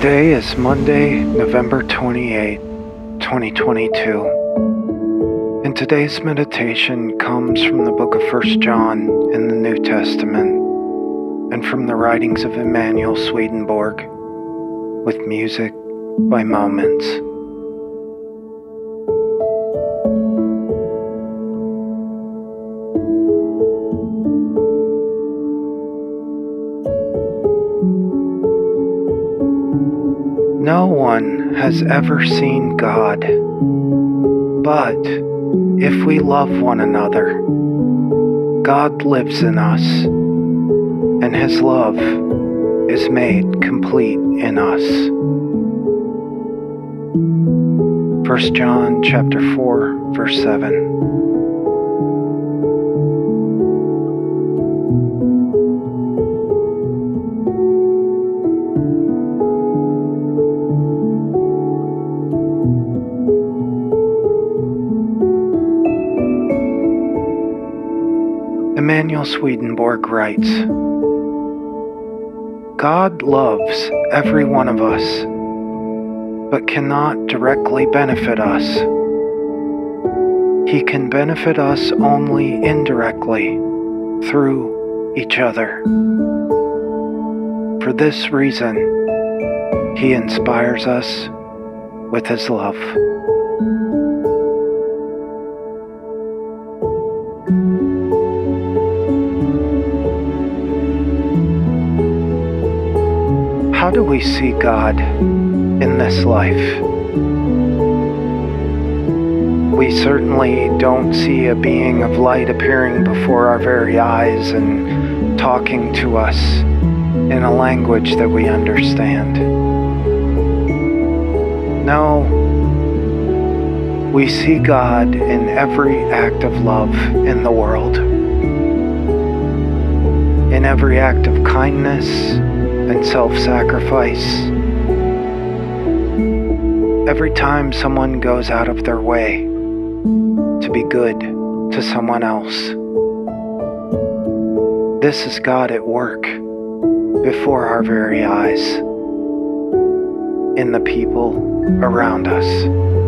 Today is Monday, November 28, 2022. And today's meditation comes from the book of 1 John in the New Testament and from the writings of Emanuel Swedenborg with music by Moments. No one has ever seen God, but if we love one another, God lives in us, and His love is made complete in us. 1 John chapter 4 verse 7 Emanuel Swedenborg writes God loves every one of us, but cannot directly benefit us. He can benefit us only indirectly through each other. For this reason, He inspires us with His love. How do we see God in this life? We certainly don't see a being of light appearing before our very eyes and talking to us in a language that we understand. No, we see God in every act of love in the world, in every act of kindness and self sacrifice. Every time someone goes out of their way to be good to someone else, this is God at work before our very eyes in the people around us.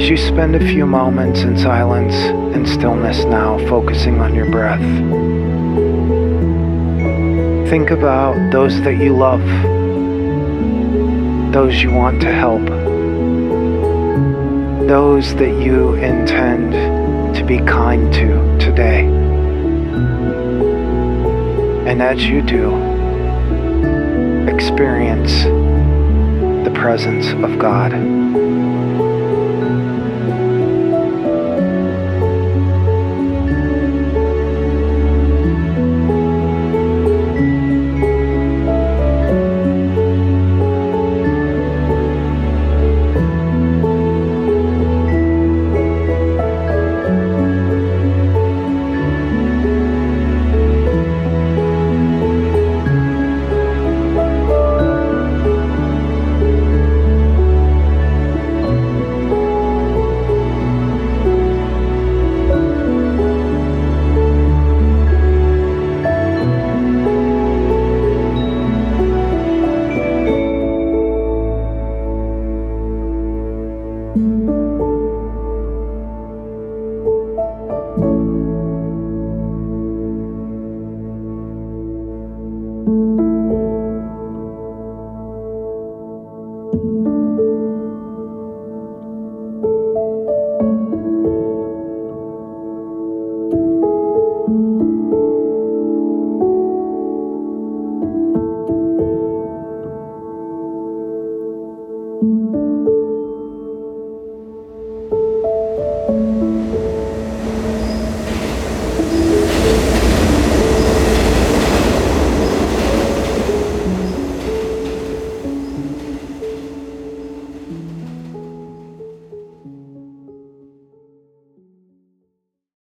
As you spend a few moments in silence and stillness now, focusing on your breath, think about those that you love, those you want to help, those that you intend to be kind to today. And as you do, experience the presence of God.